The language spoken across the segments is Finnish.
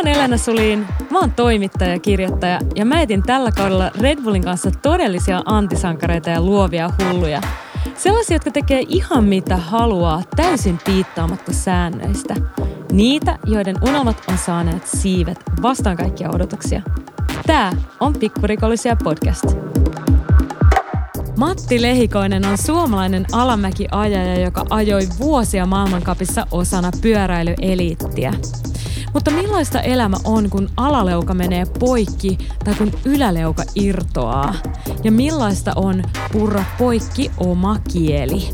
oon Elena Sulin, mä oon toimittaja ja kirjoittaja ja mä etin tällä kaudella Red Bullin kanssa todellisia antisankareita ja luovia hulluja. Sellaisia, jotka tekee ihan mitä haluaa täysin piittaamatta säännöistä. Niitä, joiden unelmat on saaneet siivet vastaan kaikkia odotuksia. Tää on Pikkurikollisia podcast. Matti Lehikoinen on suomalainen alamäkiajaja, joka ajoi vuosia maailmankapissa osana pyöräilyeliittiä. Mutta millaista elämä on, kun alaleuka menee poikki tai kun yläleuka irtoaa? Ja millaista on purra poikki oma kieli?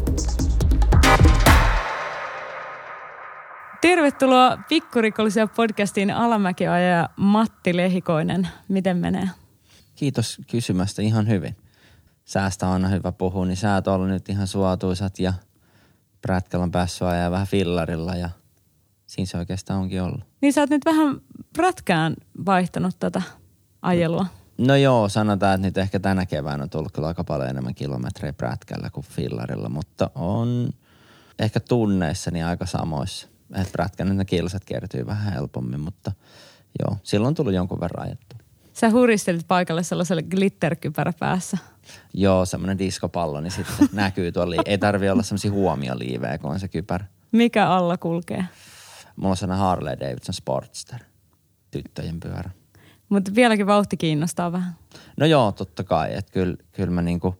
Tervetuloa Pikkurikollisia podcastiin alamäkiajaja Matti Lehikoinen. Miten menee? Kiitos kysymästä ihan hyvin. Säästä on aina hyvä puhua, niin säät on nyt ihan suotuisat ja prätkällä on päässyt ajaa vähän fillarilla ja – siinä se oikeastaan onkin ollut. Niin sä oot nyt vähän prätkään vaihtanut tätä ajelua. No joo, sanotaan, että nyt ehkä tänä keväänä on tullut kyllä aika paljon enemmän kilometrejä prätkällä kuin fillarilla, mutta on ehkä tunneissani aika samoissa. Että prätkän ne kilsat kertyy vähän helpommin, mutta joo, silloin on tullut jonkun verran ajettu. Sä huristelit paikalle sellaiselle glitterkypärä päässä. Joo, semmoinen diskopallo, niin sitten näkyy tuolla. Ei tarvi olla semmoisia huomioliivejä, kun on se kypärä. Mikä alla kulkee? Mulla on sellainen Harley Davidson Sportster, tyttöjen pyörä. Mutta vieläkin vauhti kiinnostaa vähän. No joo, totta kai. Että kyllä, kyllä mä niinku,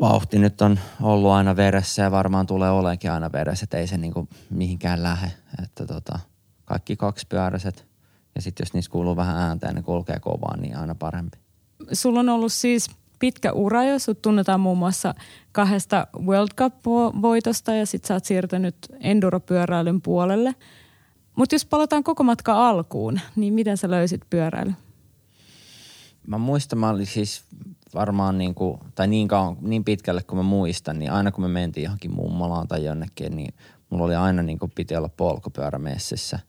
vauhti nyt on ollut aina veressä ja varmaan tulee olemaan aina veressä, että ei se niinku mihinkään lähe. Että tota, kaikki kaksipyöräiset ja sitten jos niissä kuuluu vähän ääntä ja ne kulkee kovaa, niin aina parempi. Sulla on ollut siis pitkä ura jo. Sut tunnetaan muun muassa kahdesta World Cup-voitosta ja sit sä oot siirtynyt enduropyöräilyn puolelle. Mutta jos palataan koko matka alkuun, niin miten sä löysit pyöräily? Mä muistan, mä olin siis varmaan niin kuin, tai niin, kauan, niin pitkälle kuin mä muistan, niin aina kun me mentiin johonkin mummolaan tai jonnekin, niin mulla oli aina niin kuin piti olla polkupyörä messissä –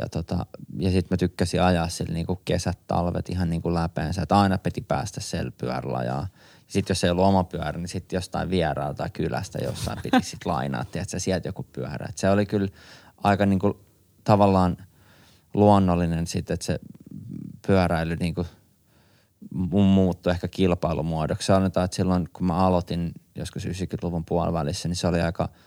ja, tota, ja sitten mä tykkäsin ajaa sillä niinku kesät, talvet ihan niinku läpeensä, että aina piti päästä siellä pyörällä ja sitten jos ei ollut oma pyörä, niin sitten jostain vieraalta kylästä jossain piti sitten lainaa, että sieltä joku pyörä. Et se oli kyllä aika niinku tavallaan luonnollinen sitten, että se pyöräily niinku muuttui ehkä kilpailumuodoksi. Sanotaan, että silloin kun mä aloitin joskus 90-luvun puolivälissä, niin se oli aika –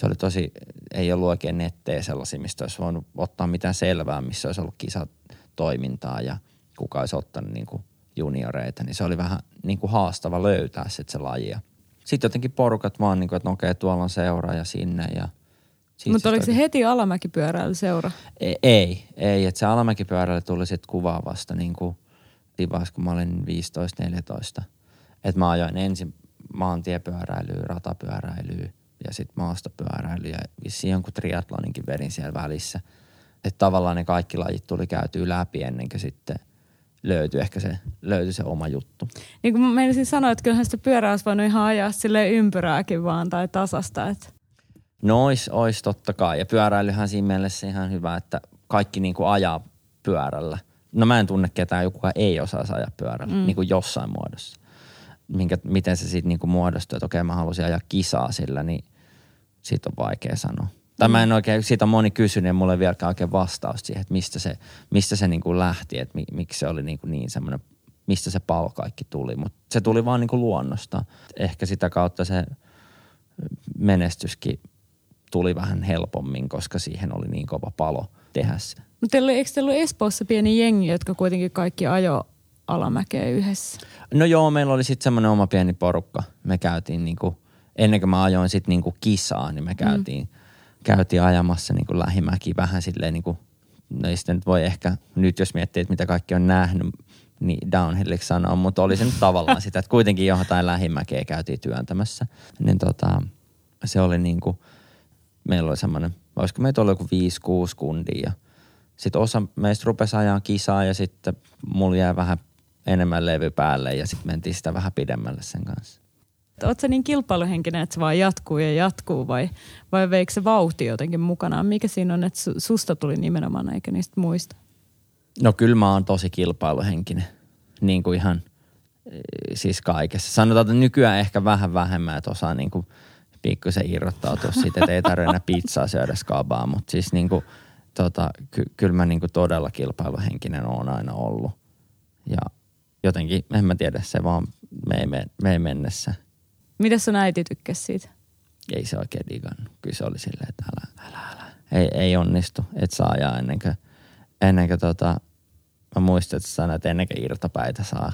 se oli tosi, ei ollut oikein nettejä sellaisia, mistä olisi voinut ottaa mitään selvää, missä olisi ollut kisatoimintaa ja kuka olisi ottanut niin kuin junioreita, niin se oli vähän niin kuin haastava löytää sitten se laji. Sitten jotenkin porukat vaan, niin kuin, että no okei, tuolla on seura ja sinne ja mutta oliko se heti alamäkipyöräily seura? Ei, ei, ei että se alamäkipyöräily tuli sitten kuvaa vasta niin kuin vaiheessa, kun mä olin 15-14. Että mä ajoin ensin maantiepyöräilyä, ratapyöräilyä ja sitten maastopyöräily ja vissiin jonkun triatloninkin verin siellä välissä. Että tavallaan ne kaikki lajit tuli käytyä läpi ennen kuin sitten löytyi ehkä se, löytyi se oma juttu. Niin kuin mä sanoa, että kyllähän sitä pyörää olisi voinut ihan ajaa sille ympyrääkin vaan tai tasasta. Että. No ois, ois totta kai. Ja pyöräilyhän siinä mielessä ihan hyvä, että kaikki niin kuin ajaa pyörällä. No mä en tunne ketään, joka ei osaa ajaa pyörällä, mm. niin kuin jossain muodossa. Minkä, miten se sitten niin muodostuu, että okei mä haluaisin ajaa kisaa sillä, niin siitä on vaikea sanoa. Tai mä en oikein, siitä on moni kysynyt ja mulla ei vieläkään oikein vastaus siihen, että mistä se, mistä se niin kuin lähti, että mi, miksi se oli niin, kuin niin semmoinen, mistä se palo kaikki tuli. Mutta se tuli vaan niin kuin luonnosta. Ehkä sitä kautta se menestyskin tuli vähän helpommin, koska siihen oli niin kova palo tehdä se. Mutta eikö teillä ollut Espoossa pieni jengi, jotka kuitenkin kaikki ajo alamäkeä yhdessä? No joo, meillä oli sitten semmoinen oma pieni porukka. Me käytiin niinku – ennen kuin mä ajoin sitten niinku kisaa, niin me käytiin, mm. käytiin ajamassa niinku lähimäki vähän silleen niinku, no ei nyt voi ehkä, nyt jos miettii, että mitä kaikki on nähnyt, niin downhilliksi sanoa, mutta oli se nyt tavallaan sitä, että kuitenkin johtain lähimäkeä käytiin työntämässä. Niin tota, se oli niinku, meillä oli semmoinen, olisiko meitä ollut joku 5-6 kundia ja sitten osa meistä rupesi ajaa kisaa ja sitten mulla jäi vähän enemmän levy päälle ja sitten mentiin sitä vähän pidemmälle sen kanssa. Oletko niin kilpailuhenkinen, että se vaan jatkuu ja jatkuu vai, vai veikö se vauhti jotenkin mukanaan? Mikä siinä on, että susta tuli nimenomaan eikä niistä muista? No kyllä mä oon tosi kilpailuhenkinen. Niin kuin ihan eh, siis kaikessa. Sanotaan, että nykyään ehkä vähän vähemmän, että osaa niin kuin pikkusen irrottautua siitä, että ei tarvitse enää pizzaa syödä skabaa, mutta siis niin kuin tota, ky- kyllä mä niinku todella kilpailuhenkinen on aina ollut. Ja jotenkin, en mä tiedä, se vaan me ei, me ei mennessä. Mitä sun äiti tykkäsi siitä? Ei se oikein digannut. Kyllä se oli silleen, että älä, älä, älä. Ei, ei onnistu, et saa ajaa ennen kuin, ennen kuin tota, mä muistan, että sanoin, että ennen kuin irtopäitä saa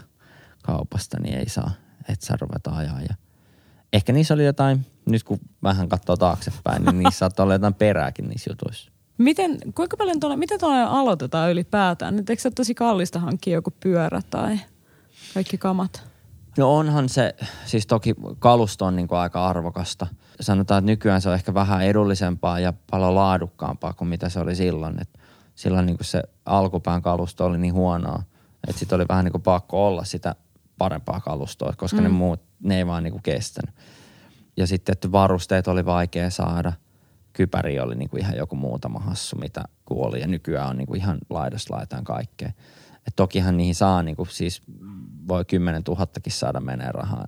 kaupasta, niin ei saa, et saa ruveta ajaa. Ja ehkä niissä oli jotain, nyt kun vähän katsoo taaksepäin, niin niissä saattaa olla jotain perääkin niissä jutuissa. Miten, kuinka paljon tuolla, miten tuolla aloitetaan ylipäätään? Nyt eikö se ole tosi kallista hankkia joku pyörä tai kaikki kamat? No onhan se, siis toki kalusto on niin kuin aika arvokasta. Sanotaan, että nykyään se on ehkä vähän edullisempaa ja paljon laadukkaampaa kuin mitä se oli silloin. Et silloin niin kuin se alkupään kalusto oli niin huonoa, että sitten oli vähän niin kuin pakko olla sitä parempaa kalustoa, koska mm. ne muut, ne ei vaan niin kuin kestänyt. Ja sitten, että varusteet oli vaikea saada. Kypäri oli niin kuin ihan joku muutama hassu, mitä kuoli. Ja nykyään on niin kuin ihan laidasta laitaan kaikkea. Et tokihan niihin saa niin kuin siis voi kymmenen tuhattakin saada menee rahaa,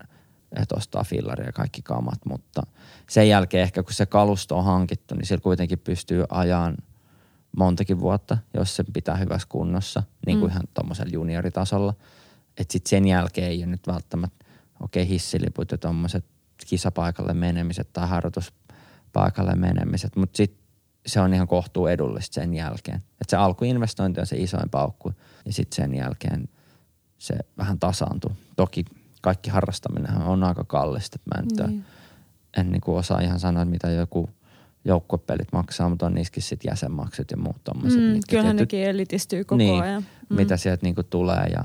että ostaa fillaria ja kaikki kamat, mutta sen jälkeen ehkä kun se kalusto on hankittu, niin sillä kuitenkin pystyy ajan montakin vuotta, jos se pitää hyvässä kunnossa, niin kuin mm. ihan tuommoisella junioritasolla. Että sitten sen jälkeen ei ole nyt välttämättä, okei okay, hissiliput ja tuommoiset kisapaikalle menemiset tai harjoituspaikalle menemiset, mutta sitten se on ihan kohtuu edullista sen jälkeen. Että se alkuinvestointi on se isoin paukku ja sitten sen jälkeen se vähän tasaantuu. Toki kaikki harrastaminen on aika kallista. Mä en, niin. en niin kuin osaa ihan sanoa, mitä joku joukkuepelit maksaa, mutta on niissäkin sitten jäsenmaksut ja muut tommoset. Mm, kyllähän tietyt, nekin elitistyy koko niin, ajan. Mm. Mitä sieltä niin kuin tulee ja,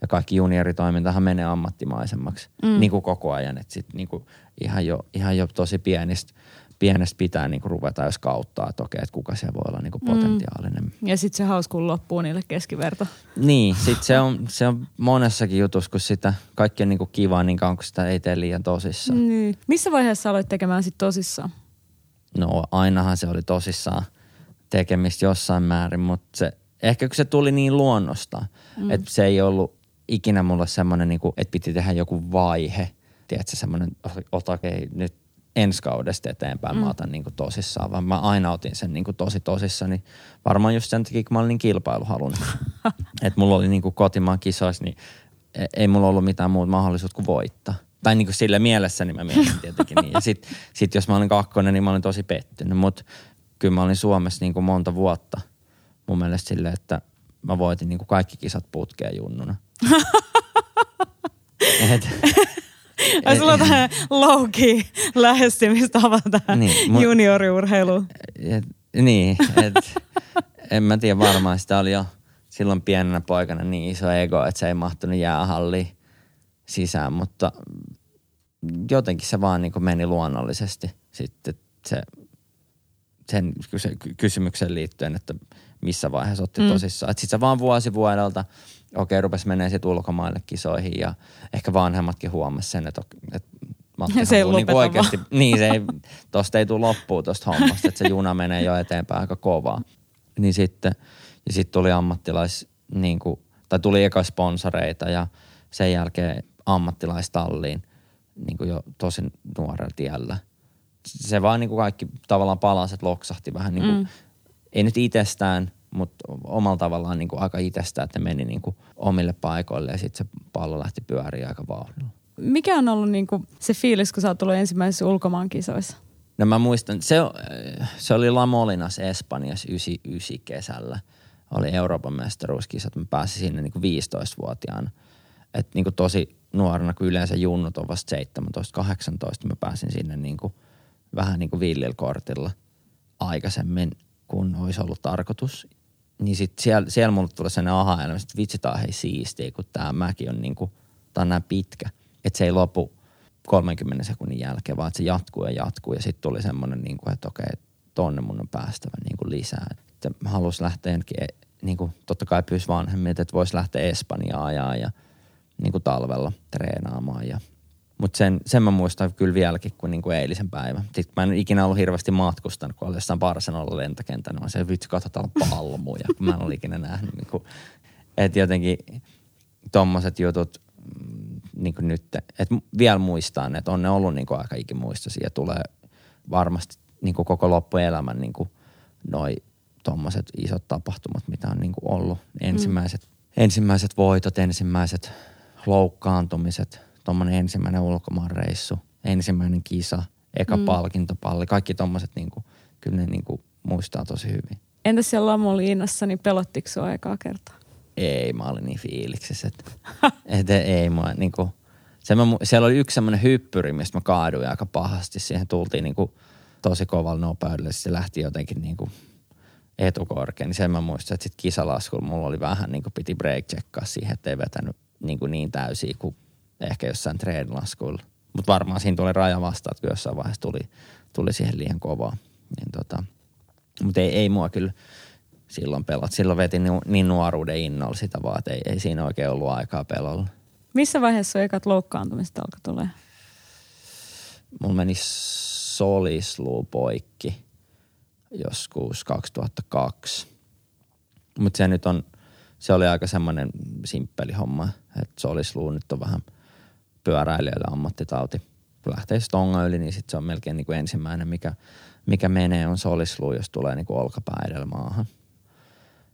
ja kaikki junioritoimintahan menee ammattimaisemmaksi mm. niin kuin koko ajan. Että sitten niin kuin ihan, jo, ihan jo tosi pienistä pienestä pitää niin kuin ruveta jos kauttaa, että okei, että kuka siellä voi olla niin kuin mm. potentiaalinen. Mm. Ja sitten se hauskuun loppuu niille keskiverto. Niin, sitten se on, se on monessakin jutussa, kun sitä kaikki on niin kuin kivaa, niin kauan kun sitä ei tee liian tosissaan. Niin. Missä vaiheessa aloit tekemään sitten tosissaan? No ainahan se oli tosissaan tekemistä jossain määrin, mutta se, ehkä kun se tuli niin luonnosta, mm. että se ei ollut ikinä mulle semmoinen, niin kuin, että piti tehdä joku vaihe. Tiedätkö, semmoinen, okei, nyt ensi kaudesta eteenpäin mm. mä otan niin kuin tosissaan, vaan mä aina otin sen niin kuin tosi tosissaan. Niin varmaan just sen takia, kun mä olin niin kilpailuhalunen. että mulla oli niin kuin kotimaan kisoissa, niin e- ei mulla ollut mitään muuta mahdollisuutta kuin voittaa. Tai niin kuin sille mielessä niin mä mietin tietenkin niin. Ja sit, sit jos mä olin kakkonen, niin mä olin tosi pettynyt. Mutta kyllä mä olin Suomessa niin kuin monta vuotta mun mielestä silleen, että mä voitin niin kuin kaikki kisat putkeen junnuna. Et, Ai sulla on tähän louki lähestymistapa tähän niin, mu- junioriurheiluun. Et, niin, et, en mä tiedä varmaan sitä oli jo silloin pienenä poikana niin iso ego, että se ei mahtunut jäähalliin sisään, mutta jotenkin se vaan niin meni luonnollisesti sitten se, sen kysymyksen liittyen, että missä vaiheessa otti mm. tosissaan. Sitten se vaan vuosi vuodelta – okei, rupesi menee sitten ulkomaille kisoihin ja ehkä vanhemmatkin huomasi sen, että, että Matti se ei niin oikeasti, niin se ei, tosta ei tule loppuun tosta hommasta, että se juna menee jo eteenpäin aika kovaa. Niin sitten, ja sitten tuli ammattilais, niin kuin, tai tuli eka sponsoreita ja sen jälkeen ammattilaistalliin niin kuin jo tosi nuorella tiellä. Se vaan niin kuin kaikki tavallaan palaset loksahti vähän niin kuin, mm. ei nyt itsestään – mutta omalla tavallaan niin kuin aika itsestä, että meni niin kuin omille paikoille ja sitten se pallo lähti pyöriä aika vauhdilla. Mikä on ollut niin kuin se fiilis, kun sä oot tullut ensimmäisessä ulkomaankisoissa? No mä muistan, se, se oli La Molinas Espanjassa 99 kesällä. Oli Euroopan mestaruuskisat, mä pääsin sinne niin kuin 15-vuotiaana. Et niin kuin tosi nuorena, kun yleensä junnut on vasta 17-18, mä pääsin sinne niin kuin, vähän niin kuin villillä kortilla aikaisemmin, kun olisi ollut tarkoitus niin sit siellä, siellä mulle tulee sellainen aha että vitsi tää on hei siistiä, kun tämä mäki on niinku, tää on näin pitkä. Että se ei lopu 30 sekunnin jälkeen, vaan se jatkuu ja jatkuu. Ja sitten tuli semmoinen, niinku, että okei, tonne mun on päästävä niinku lisää. Että mä halusin lähteä jonnekin, niinku, totta kai pyysi vanhemmilta, että voisi lähteä Espanjaan ajaa ja niinku talvella treenaamaan ja mutta sen, sen mä muistan kyllä vieläkin kuin niinku eilisen päivän. Sitten mä en ikinä ollut hirveästi matkustanut, kun olin jossain Barcelonalla lentokentällä. Mä se vitsi, katsotaan palmuja, kun mä en ollut ikinä nähnyt. Niinku, että jotenkin tommoset jutut mm, niin kuin nyt, että vielä muistan, että on ne ollut niin kuin aika ikimuistoisia ja tulee varmasti niin kuin koko loppuelämän niin kuin noi tuommoiset isot tapahtumat, mitä on niin kuin ollut. Ensimmäiset, mm. ensimmäiset voitot, ensimmäiset loukkaantumiset, tuommoinen ensimmäinen ulkomaanreissu, ensimmäinen kisa, eka mm. palkintopalli, kaikki tuommoiset niin kuin, kyllä ne niin kuin muistaa tosi hyvin. Entäs siellä Lamoliinassa, niin pelottiko sinua ekaa kertaa? Ei, mä olin niin fiiliksissä, että, että ei mua niin kuin, se mä, siellä oli yksi semmoinen hyppyri, mistä mä kaaduin aika pahasti. Siihen tultiin niin kuin tosi kovalla nopeudella. Se lähti jotenkin niin kuin etukorkeen. Niin sen mä muistan, että sitten kisalaskulla mulla oli vähän niin kuin piti break checkaa siihen, että ei vetänyt niin, kuin niin täysiä kuin ehkä jossain treenilaskuilla. Mutta varmaan siinä tuli raja vastaan, että jossain vaiheessa tuli, tuli siihen liian kovaa. Niin tota, mutta ei, ei mua kyllä silloin pelot. Silloin vetin niin, niin nuoruuden innolla sitä vaan, että ei, ei siinä oikein ollut aikaa pelolla. Missä vaiheessa on ekat loukkaantumiset alkoi tulee? Mulla meni solisluu poikki joskus 2002. Mutta se nyt on, se oli aika semmoinen simppeli homma, että solisluu nyt on vähän pyöräilijöille ammattitauti. Lähtee stonga yli, niin sit se on melkein niin kuin ensimmäinen, mikä, mikä menee, on solisluu, jos tulee niin kuin olkapää edellä maahan.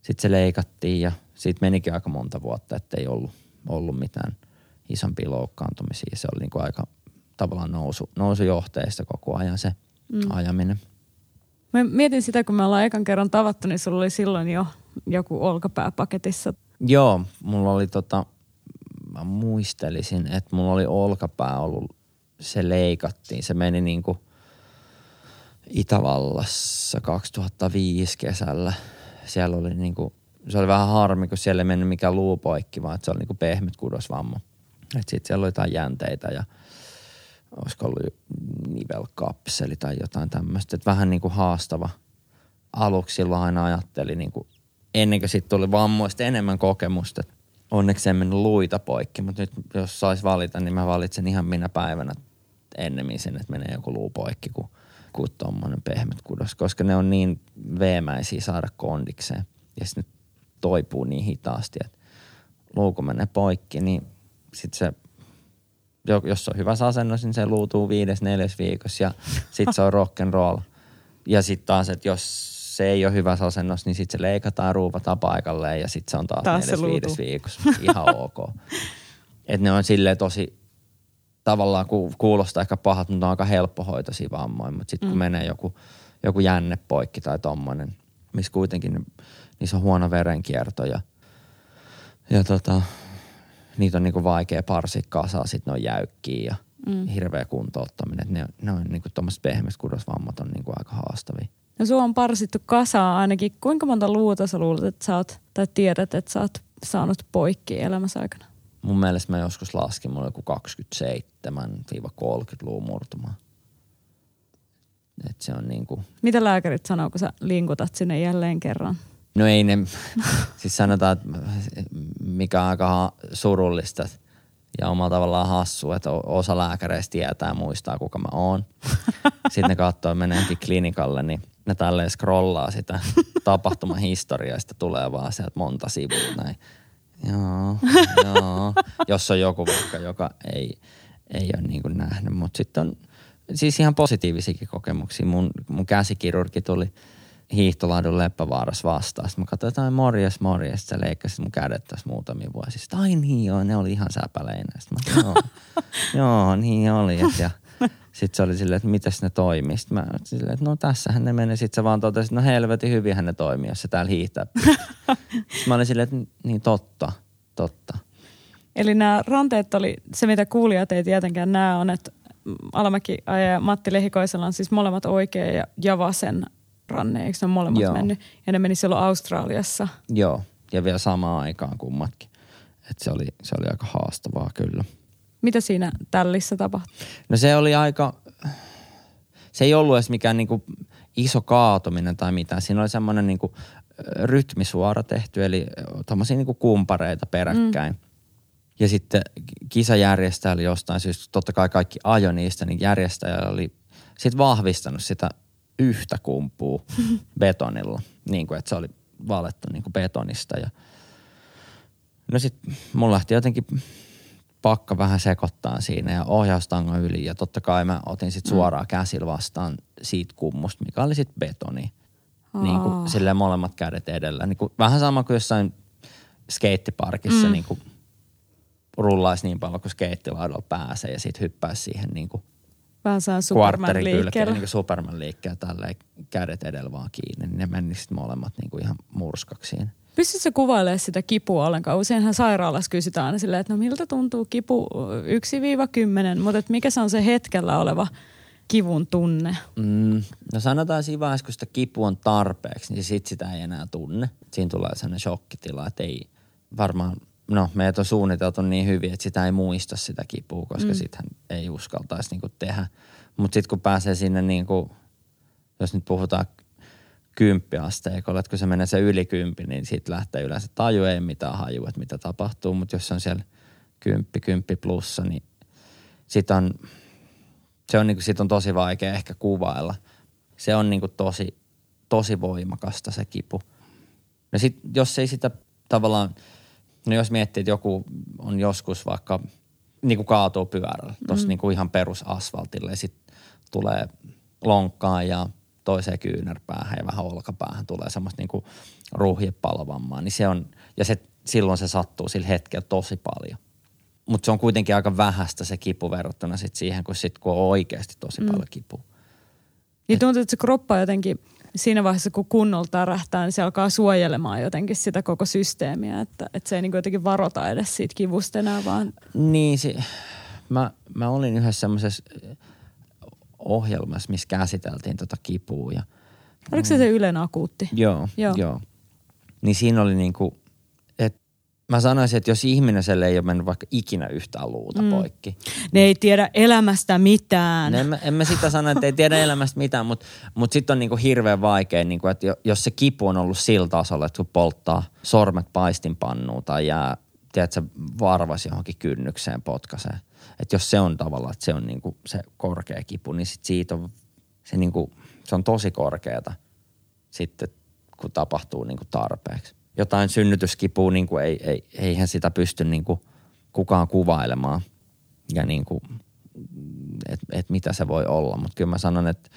Sitten se leikattiin ja siitä menikin aika monta vuotta, ettei ollut, ollut mitään isompia loukkaantumisia. Se oli niin kuin aika tavallaan nousu, nousujohteista koko ajan se mm. ajaminen. Mä mietin sitä, kun me ollaan ekan kerran tavattu, niin sulla oli silloin jo joku olkapää paketissa. Joo, mulla oli tota, mä muistelisin, että mulla oli olkapää ollut, se leikattiin. Se meni niin kuin Itävallassa 2005 kesällä. Siellä oli niin kuin, se oli vähän harmi, kun siellä ei mennyt mikään luupoikki, vaan että se oli niin kuin pehmyt kudosvamma. Että sitten siellä oli jotain jänteitä ja olisiko ollut nivelkapseli tai jotain tämmöistä. Että vähän niin kuin haastava. Aluksi silloin aina ajatteli niin kuin, ennen kuin sitten tuli vammoista enemmän kokemusta. Onneksi en mennyt luita poikki, mutta nyt jos sais valita, niin mä valitsen ihan minä päivänä ennemmin sen, että menee joku luu poikki kuin, kuin tuommoinen pehmyt kudos, koska ne on niin veemäisiä saada kondikseen. Ja sitten toipuu niin hitaasti, että luuku menee poikki, niin sitten se, jos on hyvä asennus, niin se luutuu viides, neljäs viikossa ja sitten se on rock and roll. Ja sitten taas, että jos se ei ole hyvä asennus, niin sitten se leikataan, ruuvataan paikalleen ja sitten se on taas, taas neljäs, viides viikossa. Ihan ok. Et ne on silleen tosi, tavallaan kuulostaa ehkä pahat, mutta on aika helppohoitoisia vammoja. Mutta sitten mm. kun menee joku, joku jänne poikki tai tommonen, missä kuitenkin niissä on huono verenkierto ja, ja tota, niitä on niinku vaikea parsia kasaa, sit ne on jäykkiä ja mm. hirveä kuntouttaminen. Ne, ne on niinku tuommoiset pehmeät kudosvammat on niinku aika haastavia. No sua on parsittu kasaa ainakin. Kuinka monta luuta sä luulet, että sä oot, tai tiedät, että sä oot saanut poikki elämässä aikana? Mun mielestä mä joskus laskin, mulla joku 27-30 luumurtumaa. Et se on niinku... Mitä lääkärit sanoo, kun sä linkutat sinne jälleen kerran? No ei ne, siis sanotaan, että mikä on aika surullista ja omalla tavallaan hassu, että osa lääkäreistä tietää ja muistaa, kuka mä oon. Sitten ne katsoo, meneenkin klinikalle, niin ne tälleen scrollaa sitä tapahtumahistoriaa, sitä tulee vaan sieltä monta sivua näin. Joo, joo. Jos on joku vaikka, joka ei, ei ole niin kuin nähnyt, mutta sitten on siis ihan positiivisiakin kokemuksia. Mun, mun käsikirurgi tuli – hiihtolaadun Leppävaarassa vastaan. Sitten mä katsoin, että morjes, morjes. Se leikkasi mun kädet tässä muutamia vuosia. Sitten, ai niin joo, ne oli ihan säpäleinä. Sitten mä, joo, joo, niin oli. Et, ja sitten se oli silleen, että mitäs ne toimii. Sitten mä silleen, että no tässähän ne meni. Sitten se vaan totesi, että no helvetin hyvinhän ne toimii, jos se täällä hiihtää. Mä olin silleen, että niin totta, totta. Eli nämä ranteet oli, se mitä kuulijat ei tietenkään näe on, että Alamäki ja Matti Lehikoisella on siis molemmat oikea ja, ja vasen ranne, eikö ne molemmat Joo. mennyt? Ja ne meni silloin Australiassa. Joo, ja vielä samaan aikaan kummatkin. Et se, oli, se oli aika haastavaa kyllä. Mitä siinä tällissä tapahtui? No se oli aika, se ei ollut edes mikään niinku iso kaatuminen tai mitään. Siinä oli semmoinen niinku rytmisuora tehty, eli tämmöisiä niinku kumpareita peräkkäin. Mm. Ja sitten kisajärjestäjä oli jostain syystä, totta kai kaikki ajo niistä, niin järjestäjä oli sitten vahvistanut sitä yhtä kumpuu betonilla, niin kuin että se oli valettu niin kuin betonista. Ja no sitten mulla lähti jotenkin pakka vähän sekoittaa siinä ja ohjaustango yli ja totta kai mä otin sitten mm. suoraan käsillä vastaan siitä kummusta, mikä oli sitten betoni. niin kuin, silleen molemmat kädet edellä. Niin kuin, vähän sama kuin jossain skeittiparkissa mm. niin kuin, rullaisi niin paljon kuin skeittilaudalla pääsee ja sitten hyppäisi siihen niin kuin, Vähän saa Superman liikkeellä. Niin kuin Superman liikkeellä tälleen kädet edellä vaan kiinni. Niin ne menisivät molemmat niin kuin ihan murskaksiin. Pystytkö kuvailemaan sitä kipua ollenkaan? Useinhan sairaalassa kysytään aina silleen, että no miltä tuntuu kipu 1-10, mutta että mikä se on se hetkellä oleva kivun tunne? Mm, no sanotaan siinä vaiheessa, kun sitä kipu on tarpeeksi, niin sit sitä ei enää tunne. Siinä tulee sellainen shokkitila, että ei varmaan, no meidät on suunniteltu niin hyvin, että sitä ei muista sitä kipua, koska mm. sitten ei uskaltaisi niinku tehdä. Mutta sitten kun pääsee sinne niinku, jos nyt puhutaan kymppiasteikolla, että kun se menee se yli kymppi, niin siitä lähtee yleensä taju, ei mitään haju, että mitä tapahtuu, mutta jos on siellä kymppi, kymppi plussa, niin sit on, se on, niin kuin, sit on tosi vaikea ehkä kuvailla. Se on niin kuin tosi, tosi voimakasta se kipu. No sit, jos ei sitä tavallaan, no jos miettii, että joku on joskus vaikka niin kuin kaatuu pyörällä, tuossa mm. niin kuin ihan perusasfaltille ja sitten tulee lonkkaa ja toiseen kyynärpäähän ja vähän olkapäähän tulee semmoista niinku ruuhjepalvammaa, niin se on, ja se, silloin se sattuu sillä hetkellä tosi paljon. Mutta se on kuitenkin aika vähäistä se kipu verrattuna sit siihen, kun, sit, kun on oikeasti tosi mm. paljon kipua. Niin tuntuu, että se kroppa jotenkin siinä vaiheessa, kun kunnolla tärähtää, niin se alkaa suojelemaan jotenkin sitä koko systeemiä, että, että se ei niin jotenkin varota edes siitä kivusta enää vaan. Niin, se, mä, mä olin yhdessä semmoisessa ohjelmassa, missä käsiteltiin tota kipua. Ja, Oliko se se Ylen akuutti? Joo, joo. joo. Niin siinä oli niinku, että mä sanoisin, että jos ihminen ei ole mennyt vaikka ikinä yhtään luuta mm. poikki. Ne ei tiedä elämästä mitään. Ne, en, en mä sitä sano, että ei tiedä elämästä mitään, mutta mut sitten on niinku hirveän vaikea, niinku, että jos se kipu on ollut sillä tasolla, että kun polttaa sormet paistinpannuun tai jää, tiedätkö, varvas johonkin kynnykseen potkaseen – että jos se on tavallaan, että se on niinku se korkea kipu, niin sit siitä on, se, niinku, se on tosi korkeata sitten, kun tapahtuu niinku tarpeeksi. Jotain synnytyskipua, niinku ei, ei, eihän sitä pysty niinku kukaan kuvailemaan ja niinku, että et mitä se voi olla. Mutta kyllä mä sanon, että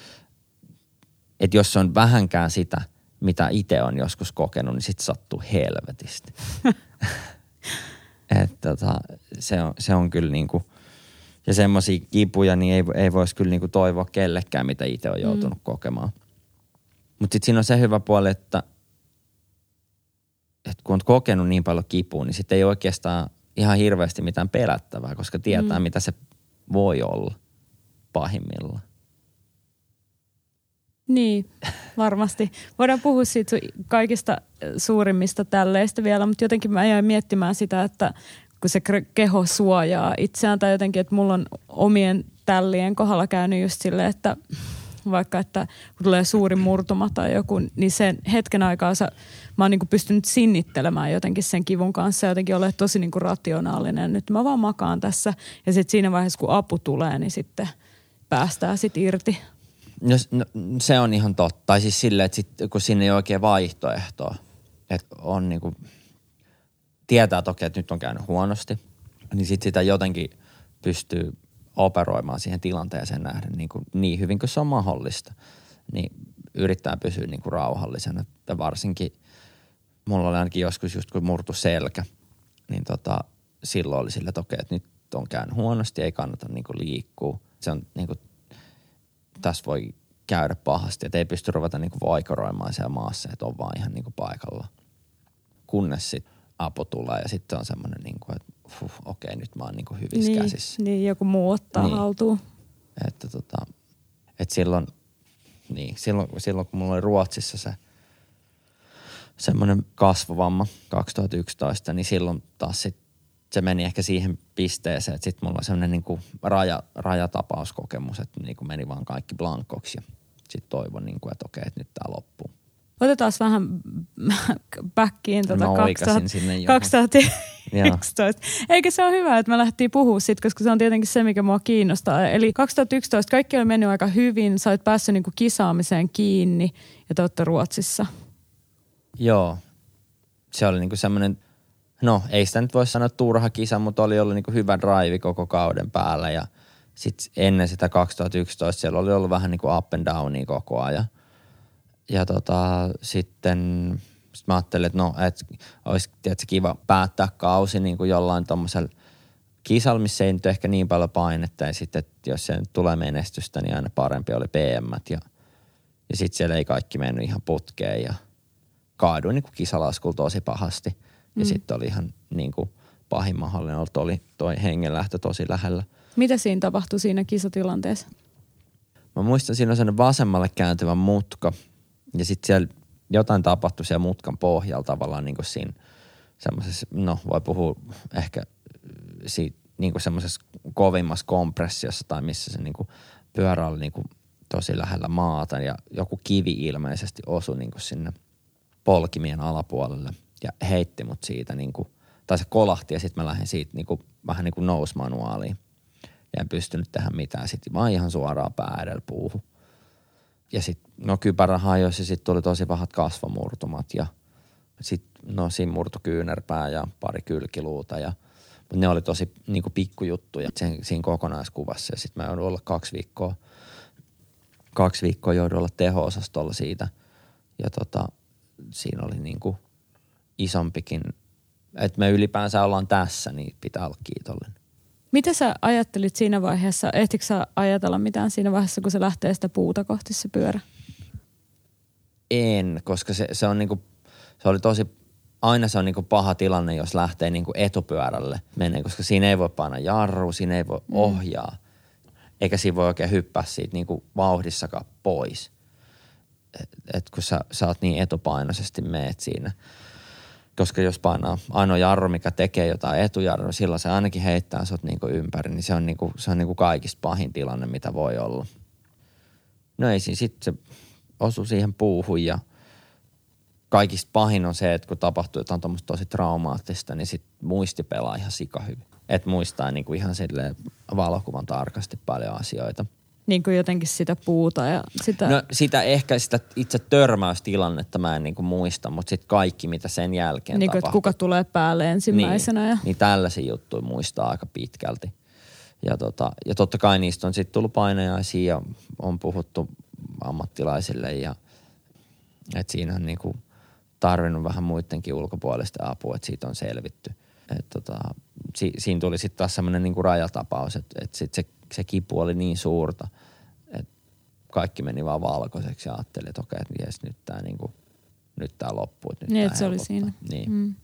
et jos se on vähänkään sitä, mitä itse on joskus kokenut, niin sitten sattuu helvetisti. että tota, se, on, se on kyllä niinku – ja semmoisia kipuja, niin ei, ei voisi kyllä niinku toivoa kellekään, mitä itse on joutunut mm. kokemaan. Mutta sitten siinä on se hyvä puoli, että, että kun on kokenut niin paljon kipua, niin sitten ei oikeastaan ihan hirveästi mitään pelättävää, koska tietää, mm. mitä se voi olla pahimmillaan. Niin, varmasti. Voidaan puhua siitä kaikista suurimmista tälleistä vielä, mutta jotenkin mä jäin miettimään sitä, että kun se keho suojaa itseään tai jotenkin, että mulla on omien tällien kohdalla käynyt just silleen, että vaikka että kun tulee suuri murtuma tai joku, niin sen hetken aikaa sä, mä oon niin kuin pystynyt sinnittelemään jotenkin sen kivun kanssa ja jotenkin ole tosi niin kuin rationaalinen. Nyt mä vaan makaan tässä ja sitten siinä vaiheessa kun apu tulee, niin sitten päästään sitten irti. No, no, se on ihan totta. Tai siis silleen, että sit, kun siinä ei ole oikein vaihtoehtoa, että on niin kuin – tietää toki, että nyt on käynyt huonosti, niin sitten sitä jotenkin pystyy operoimaan siihen tilanteeseen nähden niin, kuin niin hyvin kuin se on mahdollista. Niin yrittää pysyä niin kuin rauhallisena. Että varsinkin mulla oli ainakin joskus just kun murtu selkä, niin tota, silloin oli sillä, että okei, että nyt on käynyt huonosti, ei kannata niin kuin liikkua. Se on niin kuin, tässä voi käydä pahasti, että ei pysty ruveta niin kuin vaikoroimaan siellä maassa, että on vaan ihan niin kuin paikalla. Kunnes sitten apu tulee ja sitten on semmoinen, niin kuin, että huh, okei, nyt mä oon niin kuin hyvissä niin, käsissä. Niin, joku muu ottaa niin. haltuun. Että tota, että silloin, niin, silloin, silloin kun mulla oli Ruotsissa se semmoinen kasvavamma 2011, niin silloin taas sit se meni ehkä siihen pisteeseen, että sitten mulla oli semmoinen niin kuin raja, rajatapauskokemus, että niin kuin meni vaan kaikki blankoksi ja sitten toivon, niin kuin, että okei, että nyt tämä loppuu. Otetaan vähän backiin tuota no, 2000, sinne 2011. Eikä se ole hyvä, että me lähdettiin puhua siitä, koska se on tietenkin se, mikä mua kiinnostaa. Eli 2011 kaikki oli mennyt aika hyvin, sä olet päässyt niinku kisaamiseen kiinni ja te olette Ruotsissa. Joo, se oli niinku semmoinen, no ei sitä nyt voi sanoa turha kisa, mutta oli ollut niinku hyvä drive koko kauden päällä ja sitten ennen sitä 2011 siellä oli ollut vähän niinku up and downia koko ajan – ja tota, sitten sit mä ajattelin, että no, et olisi tietysti kiva päättää kausi niin kuin jollain tuommoisella kisalla, missä ei nyt ehkä niin paljon painetta. Ja sitten, että jos se nyt tulee menestystä, niin aina parempi oli PM. Ja, ja sitten siellä ei kaikki mennyt ihan putkeen ja kaaduin niin kuin kisalaskulla tosi pahasti. Ja mm. sitten oli ihan niin kuin pahin mahdollinen oli toi hengenlähtö tosi lähellä. Mitä siinä tapahtui siinä kisatilanteessa? Mä muistan, siinä on sellainen vasemmalle kääntyvä mutka ja sitten siellä jotain tapahtui siellä mutkan pohjalla tavallaan niin kuin siinä semmoisessa, no voi puhua ehkä siitä niin kuin semmoisessa kovimmassa kompressiossa tai missä se niin kuin pyörä oli niin kuin tosi lähellä maata ja joku kivi ilmeisesti osui niin kuin sinne polkimien alapuolelle ja heitti mut siitä niin kuin, tai se kolahti ja sitten mä lähdin siitä niin kuin, vähän niin kuin nousmanuaaliin ja en pystynyt tehdä mitään. Sitten mä ihan suoraan pää edellä puuhun. Ja sitten no kypärä hajosi ja sitten tuli tosi pahat kasvomurtumat ja sitten no siinä murtu kyynärpää ja pari kylkiluuta ja mutta ne oli tosi niin kuin pikkujuttuja sen, siinä kokonaiskuvassa. Ja sitten mä joudun olla kaksi viikkoa, kaksi viikkoa joudun olla teho-osastolla siitä. Ja tota, siinä oli niin kuin isompikin, että me ylipäänsä ollaan tässä, niin pitää olla kiitollinen. Mitä sä ajattelit siinä vaiheessa? Ehtikö sä ajatella mitään siinä vaiheessa, kun se lähtee sitä puuta kohti se pyörä? En, koska se, se on niinku, se oli tosi, aina se on niinku paha tilanne, jos lähtee niinku etupyörälle menee, koska siinä ei voi painaa jarru, siinä ei voi mm. ohjaa. Eikä siinä voi oikein hyppää siitä niinku vauhdissakaan pois. Et, et kun sä, sä oot niin etupainoisesti meet siinä – koska jos painaa ainoa jarru, mikä tekee jotain etujarru, silloin se ainakin heittää sut niinku ympäri, niin se on, niinku, se on niinku kaikista pahin tilanne, mitä voi olla. No ei siinä, sitten se osui siihen puuhun ja kaikista pahin on se, että kun tapahtuu jotain tuommoista tosi traumaattista, niin sit muisti pelaa ihan sikahyvin. Että muistaa niinku ihan silleen valokuvan tarkasti paljon asioita – niin kuin jotenkin sitä puuta ja sitä... No sitä ehkä sitä itse törmäystilannetta mä en niin kuin muista, mutta sitten kaikki mitä sen jälkeen Niin kuin, että kuka tulee päälle ensimmäisenä. Niin, ja... niin tällaisia juttuja muistaa aika pitkälti. Ja, tota, ja totta kai niistä on sitten tullut painajaisia ja on puhuttu ammattilaisille ja että siinä on niinku tarvinnut vähän muidenkin ulkopuolista apua, että siitä on selvitty. Et tota, si, siinä tuli sitten taas semmoinen niinku rajatapaus, että et sit se, se kipu oli niin suurta – kaikki meni vaan valkoiseksi ja ajattelin, että okei, että jes, nyt tämä niinku, nyt tää loppuu. Nyt niin, tää se oli siinä. Niin. Mm.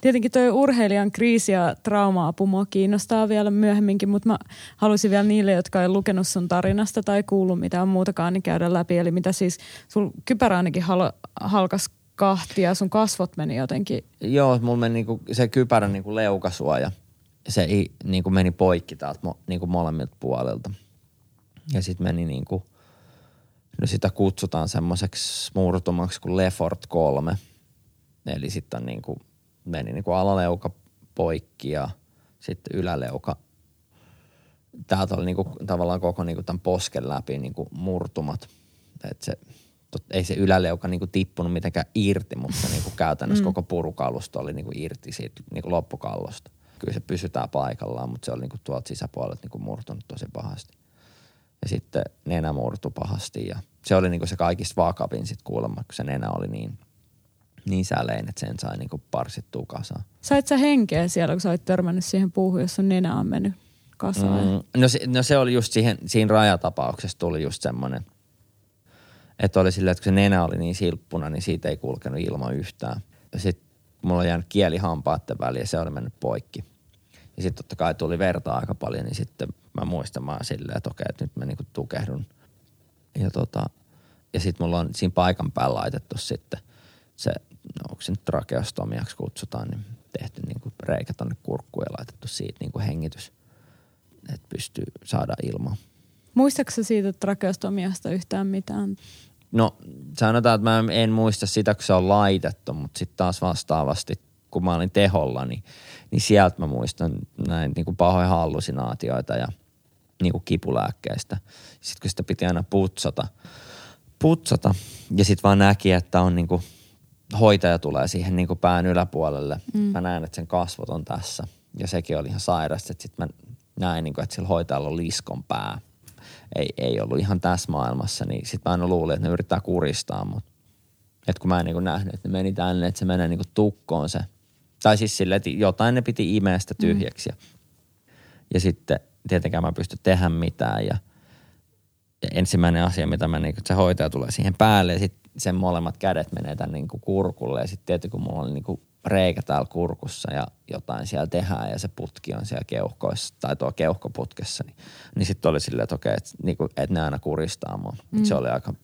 Tietenkin tuo urheilijan kriisi ja trauma-apu mua kiinnostaa vielä myöhemminkin, mutta mä haluaisin vielä niille, jotka ei lukenut sun tarinasta tai kuullut mitään muutakaan, niin käydä läpi. Eli mitä siis, sun kypärä ainakin hal- halkas kahtia, sun kasvot meni jotenkin. Joo, mulla meni niinku se kypärä niinku leukasuoja. Se niinku meni poikki täältä niinku molemmilta puolilta. Ja sitten meni niinku No sitä kutsutaan semmoiseksi murtumaksi kuin Lefort 3. Eli sitten on niin kuin, meni niin kuin alaleuka poikki ja sitten yläleuka. Täältä oli niin kuin, tavallaan koko niin kuin tämän posken läpi niin kuin murtumat. Et se, tot, ei se yläleuka niin kuin tippunut mitenkään irti, mutta niin kuin käytännössä mm. koko purukalusto oli niin kuin irti siitä niin kuin loppukallosta. Kyllä se pysytään paikallaan, mutta se oli niin kuin tuolta sisäpuolelta niin kuin murtunut tosi pahasti ja sitten nenä murtu pahasti ja se oli niinku se kaikista vakavin sitten kuulemma, kun se nenä oli niin, niin sälein, että sen sai niinku parsittua kasaan. Sait sä henkeä siellä, kun sä olit törmännyt siihen puuhun, jossa nenä on mennyt kasaan? Mm, no, se, no se oli just siihen, siinä rajatapauksessa tuli just semmoinen, että oli silleen, että kun se nenä oli niin silppuna, niin siitä ei kulkenut ilma yhtään. Sitten mulla oli jäänyt kieli hampaiden väliin ja se oli mennyt poikki. Ja sitten totta kai tuli verta aika paljon, niin sitten mä muistan mä silleen, että okei, että nyt mä niinku tukehdun. Ja, tota, ja sitten mulla on siinä paikan päällä laitettu sitten se, no onko se nyt trakeostomiaksi kutsutaan, niin tehty niinku reikä tonne kurkkuun ja laitettu siitä niinku hengitys, että pystyy saada ilmaa. Muistaaksä siitä trakeostomiasta yhtään mitään? No sanotaan, että mä en muista sitä, kun se on laitettu, mutta sitten taas vastaavasti, kun mä olin teholla, niin, niin sieltä mä muistan näin niin kuin pahoja hallusinaatioita ja – niin kuin kipulääkkeistä. Sitten kun sitä piti aina putsata, putsata ja sitten vaan näki, että on niin kuin, hoitaja tulee siihen niin kuin pään yläpuolelle. Mm. Mä näen, että sen kasvot on tässä ja sekin oli ihan sairasta. Sitten mä näin, niin kuin, että sillä hoitajalla on liskon pää. Ei, ei ollut ihan tässä maailmassa, niin sitten mä aina luulin, että ne yrittää kuristaa, mutta Että kun mä en niinku nähnyt, että ne meni tänne, että se menee niinku tukkoon se. Tai siis silleen, että jotain ne piti imeestä tyhjäksi. Mm. Ja, ja sitten tietenkään mä pysty tehdä mitään ja, ja ensimmäinen asia, mitä mä niinku, se hoitaja tulee siihen päälle ja sitten sen molemmat kädet menee tänne niinku kurkulle ja sitten tietenkin kun mulla oli niinku reikä täällä kurkussa ja jotain siellä tehdään ja se putki on siellä keuhkoissa tai tuo keuhkoputkessa, niin, niin sitten oli silleen, että okei, että, niinku, että ne aina kuristaa mua. Mm. Se oli aika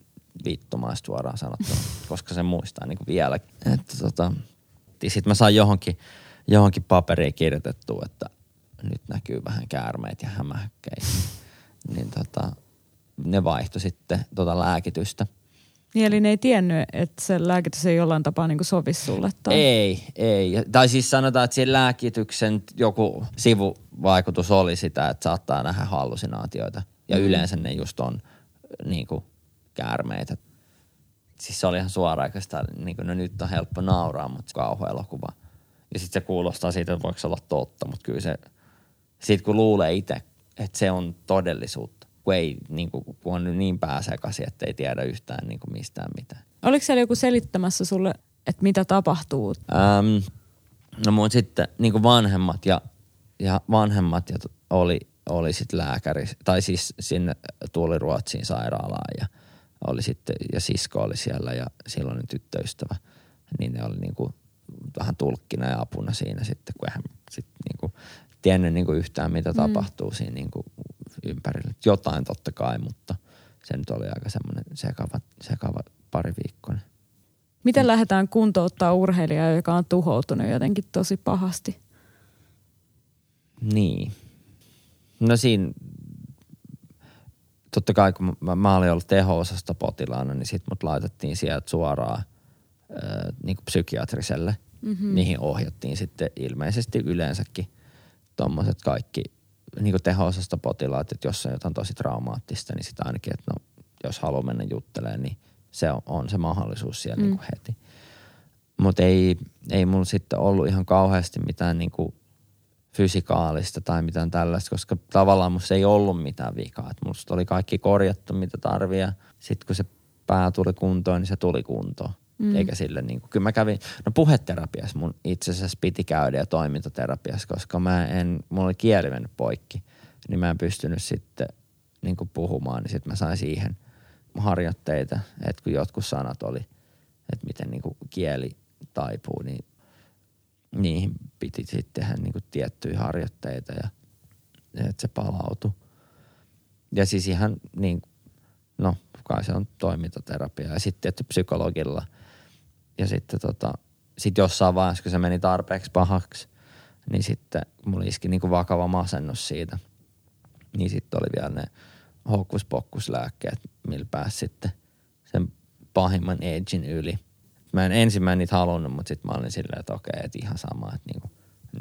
vittumaista suoraan sanottuna, koska se muistaa niinku vielä. Että tota, sitten mä sain johonkin, johonkin paperiin kirjoitettua, että nyt näkyy vähän käärmeitä ja hämähäkkeitä. niin tota, ne vaihtoi sitten tota lääkitystä – niin eli ne ei tiennyt, että se lääkitys ei jollain tapaa niin sovi sulle? Tai... Ei, ei. Tai siis sanotaan, että sen lääkityksen joku sivuvaikutus oli sitä, että saattaa nähdä hallusinaatioita. Ja mm. yleensä ne just on niin kuin käärmeitä. Siis se oli ihan suora-aikaista, niin kuin, no nyt on helppo nauraa, mutta kauhean elokuva. Ja sitten se kuulostaa siitä, että voiko se olla totta, mutta kyllä se, siitä kun luulee itse, että se on todellisuutta kun, ei, niin kuin, kun on niin pääsekaisin, että ei tiedä yhtään niin kuin mistään mitään. Oliko siellä joku selittämässä sulle, että mitä tapahtuu? Ähm, no mun sitten niin kuin vanhemmat ja, ja vanhemmat ja oli, oli sitten lääkäri, tai siis sinne tuli Ruotsiin sairaalaan ja oli sitten, ja sisko oli siellä ja silloin tyttöystävä, niin ne oli niin kuin vähän tulkkina ja apuna siinä sitten, kun eihän sitten niin kuin tiennyt niin kuin yhtään, mitä mm. tapahtuu siinä niin kuin ympärillä. Jotain totta kai, mutta se nyt oli aika semmoinen sekava, sekava pari viikkoinen. Miten mm. lähdetään kuntouttaa urheilijaa, joka on tuhoutunut jotenkin tosi pahasti? Niin. No siinä, totta kai kun mä, mä olin ollut teho-osasta potilaana, niin sitten mut laitettiin sieltä suoraan äh, niin psykiatriselle. Mm-hmm. Niihin ohjattiin sitten ilmeisesti yleensäkin tuommoiset kaikki niin teho potilaat, että jos on jotain tosi traumaattista, niin sitä ainakin, että no, jos haluaa mennä juttelemaan, niin se on, on se mahdollisuus siellä mm. niin heti. Mutta ei, ei mulla sitten ollut ihan kauheasti mitään niin kuin fysikaalista tai mitään tällaista, koska tavallaan musta ei ollut mitään vikaa. Et musta oli kaikki korjattu, mitä tarvii sitten kun se pää tuli kuntoon, niin se tuli kuntoon. Mm. Eikä sille niin kuin, kyllä mä kävin, no puheterapiassa mun itse asiassa piti käydä ja toimintaterapiassa, koska mä en, mulla oli kieli mennyt poikki, niin mä en pystynyt sitten niin kuin puhumaan, niin sitten mä sain siihen harjoitteita, että kun jotkut sanat oli, että miten niin kuin kieli taipuu, niin niihin piti sitten tehdä niin kuin tiettyjä harjoitteita ja että se palautui. Ja siis ihan niin, no kai se on toimintaterapia ja sitten tietty psykologilla – ja sitten tota, sit jossain vaiheessa, kun se meni tarpeeksi pahaksi, niin sitten mulla iski niinku vakava masennus siitä. Niin sitten oli vielä ne hokkuspokkuslääkkeet, millä pääsi sitten sen pahimman edgin yli. Mä en ensimmäinen niitä halunnut, mutta sitten mä olin silleen, että okei, että ihan sama, että niinku,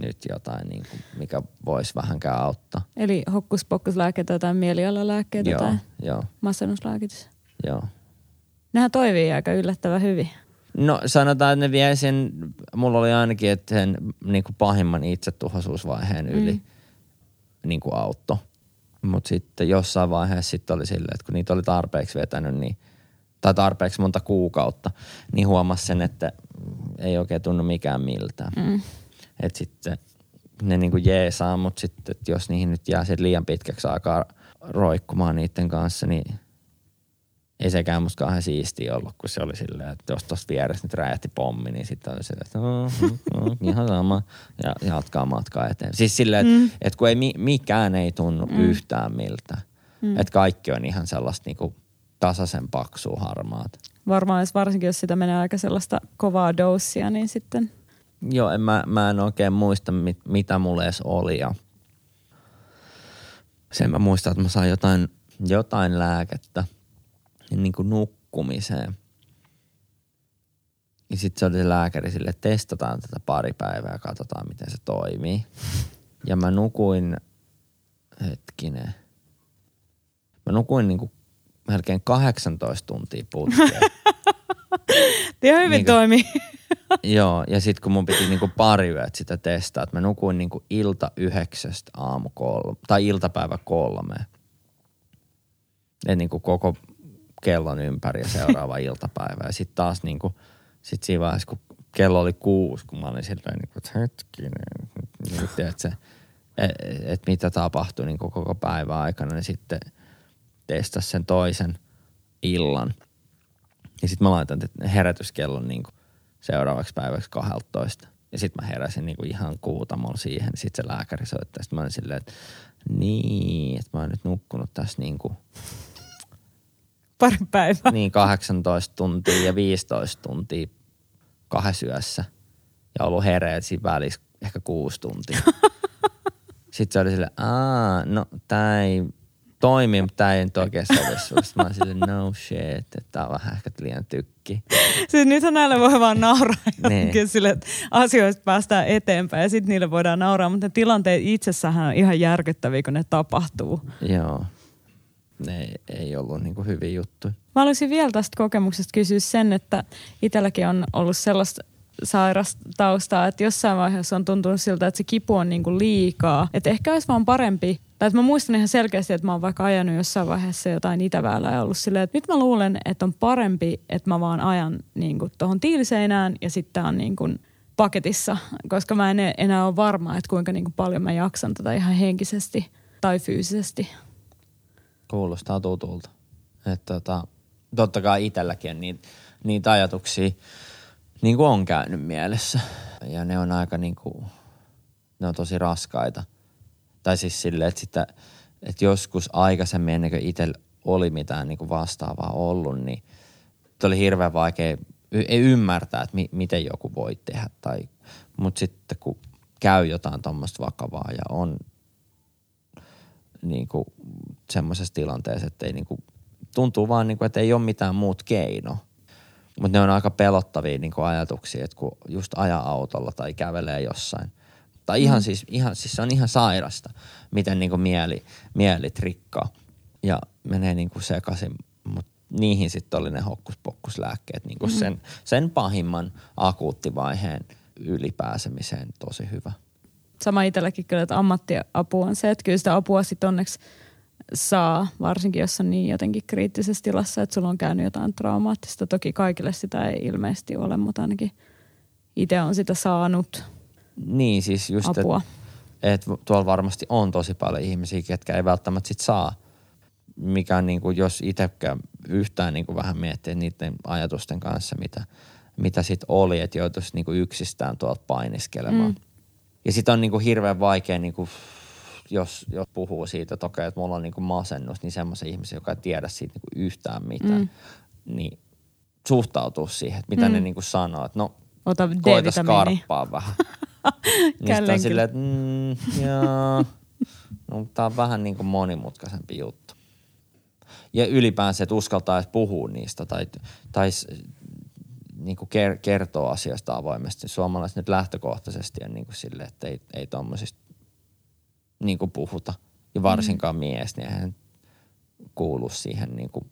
nyt jotain, niinku, mikä voisi vähänkään auttaa. Eli hokkuspokkuslääkkeet, jotain mielialalääkkeitä joo, tai joo. masennuslääkitys? Joo. Nehän toimii aika yllättävän hyvin. No sanotaan, että ne vie sen, mulla oli ainakin, että sen niin kuin pahimman itsetuhoisuusvaiheen yli mm. niin kuin auttoi. Mutta sitten jossain vaiheessa sitten oli silleen, että kun niitä oli tarpeeksi vetänyt, niin, tai tarpeeksi monta kuukautta, niin huomasi sen, että ei oikein tunnu mikään miltään. Mm. Että sitten ne niin kuin jeesaa, mutta sitten että jos niihin nyt jää liian pitkäksi aikaa roikkumaan niiden kanssa, niin – ei sekään musta kauhean siistiä ollut, kun se oli silleen, että jos tuosta vieressä nyt räjähti pommi, niin sitten oli silleen, että oh, oh, ihan sama ja jatkaa matkaa eteen. Siis silleen, että mm. et kun ei, mikään ei tunnu mm. yhtään miltä. Mm. Että kaikki on ihan sellaista niinku tasaisen paksua harmaat. Varmaan jos varsinkin, jos sitä menee aika sellaista kovaa doussia, niin sitten... Joo, en, mä, mä en oikein muista, mit, mitä mulla edes oli ja sen mä muistan, että mä sain jotain, jotain lääkettä – niin kuin nukkumiseen. Ja sitten se oli se lääkäri sille, että testataan tätä pari päivää ja katsotaan, miten se toimii. Ja mä nukuin, hetkinen, mä nukuin niin kuin melkein 18 tuntia putkeen. Ihan hyvin niin toimii. joo, ja sitten kun mun piti niinku pari yöt sitä testaa, että mä nukuin niinku ilta yhdeksästä aamu kolme, tai iltapäivä kolme. Et niinku koko kellon ympäri ja seuraava iltapäivä. Ja sitten taas niin kuin, sit siinä vaiheessa, kun kello oli kuusi, kun mä olin silleen, niin kuin, että hetkinen, niin kuin, että se, että et mitä tapahtui niin kuin koko päivän aikana, niin sitten testasi sen toisen illan. Ja sitten mä laitan herätyskellon niin kuin seuraavaksi päiväksi 12. Ja sitten mä heräsin niin kuin ihan kuutamolla siihen. Sitten se lääkäri soittaa. Sitten mä olin silleen, että niin, että mä oon nyt nukkunut tässä niin kuin Pari päivää. niin 18 tuntia ja 15 tuntia kahdessa yössä. Ja ollut hereet siinä välissä ehkä kuusi tuntia. Sitten se oli silleen, aa, no tää ei toimi, mutta tää ei nyt oikein sovi mä olin silleen, no shit, että tää on vähän ehkä liian tykki. Siis nythän näille voi vaan nauraa Niin. jotenkin sille, että asioista päästään eteenpäin ja sitten niille voidaan nauraa, mutta ne tilanteet itsessähän on ihan järkyttäviä, kun ne tapahtuu. Joo. Ne ei ollut niinku hyviä juttuja. Mä haluaisin vielä tästä kokemuksesta kysyä sen, että itselläkin on ollut sellaista sairastaustaa, että jossain vaiheessa on tuntunut siltä, että se kipu on niinku liikaa. Että ehkä olisi vaan parempi, tai että mä muistan ihan selkeästi, että mä oon vaikka ajanut jossain vaiheessa jotain itäväällä ja ollut silleen, että nyt mä luulen, että on parempi, että mä vaan ajan niinku tuohon tiiliseinään ja sitten on niinku paketissa, koska mä en enää ole varma, että kuinka niinku paljon mä jaksan tätä ihan henkisesti tai fyysisesti. Kuulostaa tutulta. Että tota, totta kai itselläkin on niitä, niitä ajatuksia, niin kuin on käynyt mielessä. Ja ne on aika niin kuin, ne on tosi raskaita. Tai siis silleen, että, sitä, että joskus aikaisemmin ennen kuin itsellä oli mitään niin kuin vastaavaa ollut, niin oli hirveän vaikea ei ymmärtää, että mi- miten joku voi tehdä. Tai, mutta sitten kun käy jotain tuommoista vakavaa ja on niin kuin semmoisessa tilanteessa, että ei niin kuin, tuntuu vaan, niin kuin, että ei ole mitään muut keino. Mutta ne on aika pelottavia niin kuin ajatuksia, että kun just ajaa autolla tai kävelee jossain. Tai ihan, mm. siis, ihan, siis se on ihan sairasta, miten niin kuin mieli, mieli trikkaa ja menee niin kuin sekaisin. Mutta niihin sitten oli ne hokkuspokkuslääkkeet niin kuin mm. sen, sen pahimman akuuttivaiheen ylipääsemiseen tosi hyvä sama itselläkin kyllä, että ammattiapu on se, että kyllä sitä apua sitten onneksi saa, varsinkin jos on niin jotenkin kriittisessä tilassa, että sulla on käynyt jotain traumaattista. Toki kaikille sitä ei ilmeisesti ole, mutta ainakin itse on sitä saanut Niin, siis just, apua. että et tuolla varmasti on tosi paljon ihmisiä, ketkä ei välttämättä sit saa. Mikä niin kuin, jos itsekään yhtään niin kuin vähän miettii niiden ajatusten kanssa, mitä, mitä sit oli, että joutuisi niin kuin yksistään tuolta painiskelemaan. Mm. Ja sitten on niin kuin hirveän vaikea, niin kuin, jos, jos puhuu siitä, että okei, että mulla on niin kuin masennus, niin semmoisen ihmisen, joka ei tiedä siitä niin kuin yhtään mitään, mm. niin suhtautuu siihen, että mitä mm. ne niin kuin sanoo, että no Ota koita skarppaa vähän. sitten on silleen, että mm, joo, no, tää on vähän niin kuin monimutkaisempi juttu. Ja ylipäänsä, että uskaltaa edes puhua niistä tai, tai niin kuin ker- kertoo asiasta avoimesti. Suomalaiset nyt lähtökohtaisesti on niin kuin silleen, että ei, ei tommosista niin kuin puhuta. Ja varsinkaan mm. mies, niin eihän kuulu siihen niin kuin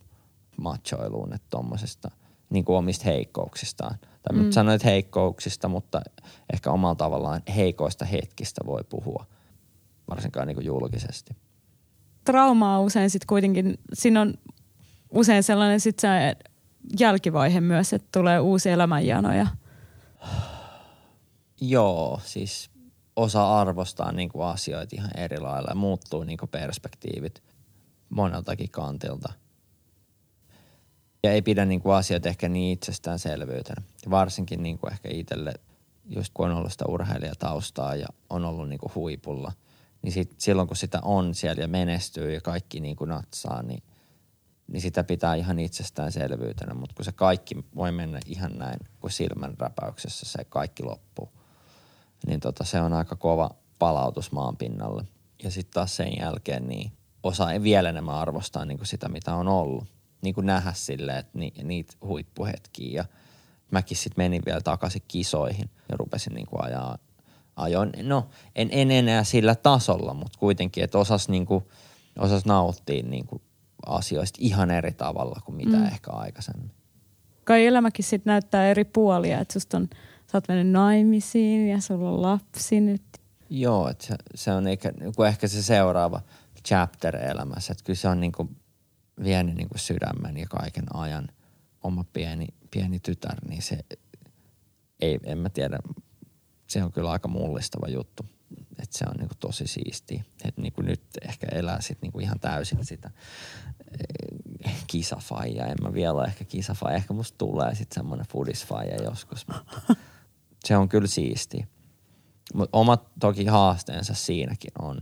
machoiluun, että tommosesta niin kuin omista heikkouksistaan. Tai mm. sanoit heikkouksista, mutta ehkä omalla tavallaan heikoista hetkistä voi puhua, varsinkaan niin kuin julkisesti. Trauma on usein sitten kuitenkin, siinä on usein sellainen sit se jälkivaihe myös, että tulee uusi elämänjanoja. Joo, siis osa arvostaa niin kuin asioita ihan eri lailla ja muuttuu niin kuin perspektiivit moneltakin kantilta. Ja ei pidä niin kuin asioita ehkä niin itsestäänselvyytenä. Ja varsinkin niin kuin ehkä itselle, just kun on ollut sitä urheilijataustaa ja on ollut niin kuin huipulla, niin sit, silloin kun sitä on siellä ja menestyy ja kaikki niin kuin natsaa, niin, niin sitä pitää ihan itsestäänselvyytenä. Mutta kun se kaikki voi mennä ihan näin kuin silmän räpäyksessä, se kaikki loppuu niin tota, se on aika kova palautus maan pinnalle. Ja sitten taas sen jälkeen niin osa ei vielä enemmän arvostaa niin kuin sitä, mitä on ollut. Niin kuin nähdä silleen, että ni, niitä huippuhetkiä. Ja mäkin sitten menin vielä takaisin kisoihin ja rupesin niin kuin ajaa, ajoin, no en, en enää sillä tasolla, mutta kuitenkin, että osas, niin kuin, osas nauttia niin kuin asioista ihan eri tavalla kuin mitä mm. ehkä aikaisemmin. Kai elämäkin sitten näyttää eri puolia, että susta on, sä oot mennyt naimisiin ja sulla on lapsi nyt. Joo, että se, se on ehkä, niinku ehkä se seuraava chapter elämässä. Että kyllä se on niinku vie ne niin kuin sydämen ja kaiken ajan oma pieni, pieni tytär, niin se ei, en mä tiedä, se on kyllä aika mullistava juttu. Että se on niinku tosi siistiä. Että niinku nyt ehkä elää sit niinku ihan täysin sitä eh, kisafaija. En mä vielä ehkä kisafaija. Ehkä musta tulee sitten semmoinen foodisfaija joskus, mutta se on kyllä siistiä. Mutta omat toki haasteensa siinäkin on.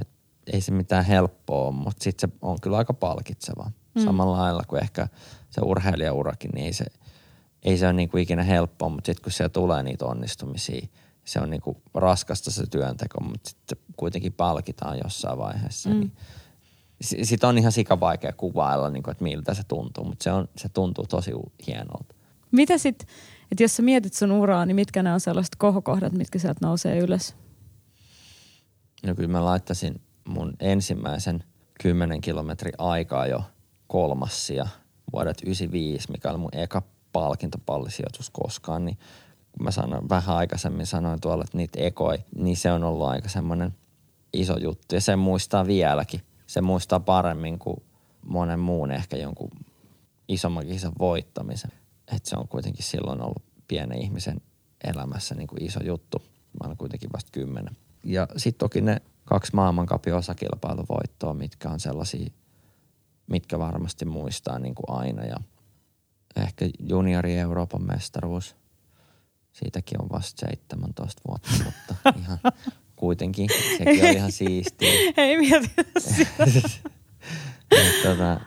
Että ei se mitään helppoa mutta sitten se on kyllä aika palkitseva. Mm. Samalla lailla kuin ehkä se urheilijaurakin, niin ei se, ei se ole niinku ikinä helppoa, mutta sitten kun siellä tulee niitä onnistumisia, se on niinku raskasta se työnteko, mutta sitten kuitenkin palkitaan jossain vaiheessa. Mm. Niin sitten on ihan sika vaikea kuvailla, niin kuin, että miltä se tuntuu, mutta se, on, se tuntuu tosi hienolta. Mitä sitten, että jos sä mietit sun uraa, niin mitkä nämä on sellaiset kohokohdat, mitkä sieltä nousee ylös? No kyllä mä laittaisin mun ensimmäisen 10 kilometrin aikaa jo kolmassia vuodet 95, mikä oli mun eka palkintopallisijoitus koskaan, niin kun mä sanoin vähän aikaisemmin sanoin tuolla, että niitä ekoi, niin se on ollut aika semmoinen iso juttu ja sen muistaa vieläkin. Se muistaa paremmin kuin monen muun ehkä jonkun isomman kisan voittamisen. Että se on kuitenkin silloin ollut pienen ihmisen elämässä niin kuin iso juttu. Mä olen kuitenkin vasta kymmenen. Ja sitten toki ne kaksi maailmankapin osakilpailuvoittoa, mitkä on sellaisia, mitkä varmasti muistaa niin kuin aina. Ja ehkä juniori Euroopan mestaruus. Siitäkin on vasta 17 vuotta, mutta ihan kuitenkin. Sekin on ihan siistiä. Ei mieti tota,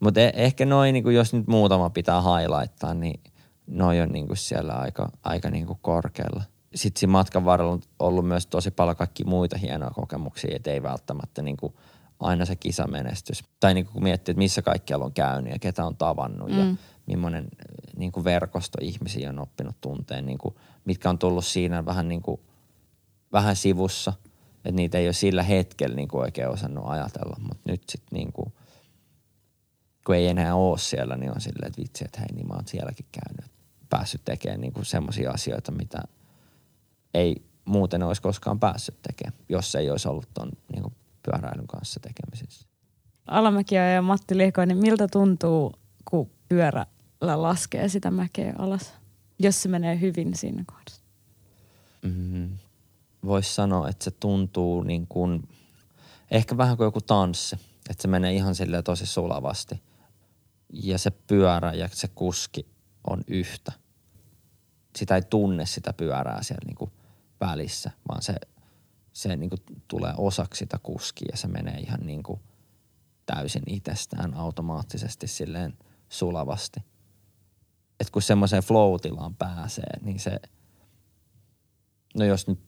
mutta e- ehkä noin, niin jos nyt muutama pitää highlighttaa, niin noin on niin siellä aika, aika niin korkealla. Sitten siinä matkan varrella on ollut myös tosi paljon kaikki muita hienoja kokemuksia, että ei välttämättä niin kuin aina se kisamenestys. Tai niin kuin kun miettii, että missä kaikkialla on käynyt ja ketä on tavannut mm. ja millainen niin kuin verkosto ihmisiä on oppinut tunteen, niin kuin, mitkä on tullut siinä vähän, niin kuin, vähän sivussa. Että niitä ei ole sillä hetkellä niin kuin oikein osannut ajatella, mutta nyt sitten niin kuin, kun ei enää ole siellä, niin on silleen, että vitsi, että hei, niin mä oon sielläkin käynyt. Päässyt tekemään niin semmoisia asioita, mitä ei muuten olisi koskaan päässyt tekemään, jos ei olisi ollut ton niin kuin pyöräilyn kanssa tekemisissä. Alamäki ja Matti Lehkoinen, miltä tuntuu, kun pyörällä laskee sitä mäkeä alas, jos se menee hyvin siinä kohdassa? Mm, Voisi sanoa, että se tuntuu niin kuin, ehkä vähän kuin joku tanssi, että se menee ihan silleen tosi sulavasti. Ja se pyörä ja se kuski on yhtä. Sitä ei tunne sitä pyörää siellä niin kuin välissä, vaan se, se niin kuin tulee osaksi sitä kuskia ja se menee ihan niin kuin täysin itsestään automaattisesti silleen sulavasti. Että kun semmoiseen flow-tilaan pääsee, niin se, no jos nyt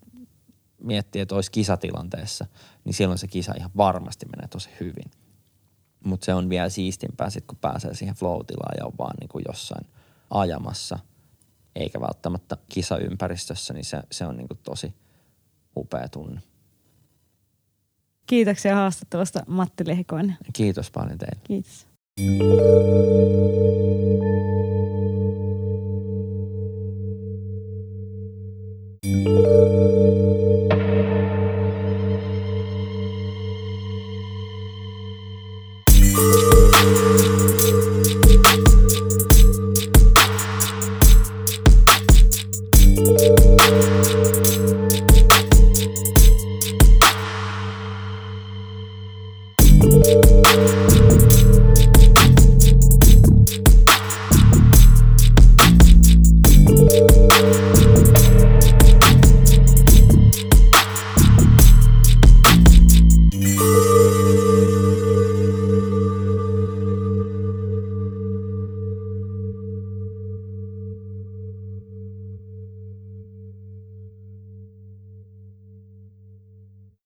miettii, että olisi kisatilanteessa, niin silloin se kisa ihan varmasti menee tosi hyvin. Mutta se on vielä siistimpää sitten, kun pääsee siihen flow-tilaan ja on vaan niin kuin jossain ajamassa, eikä välttämättä kisaympäristössä, niin se, se on niin kuin tosi upea tunne. Kiitoksia haastattelusta Matti Lehikoinen. Kiitos paljon teille. Kiitos.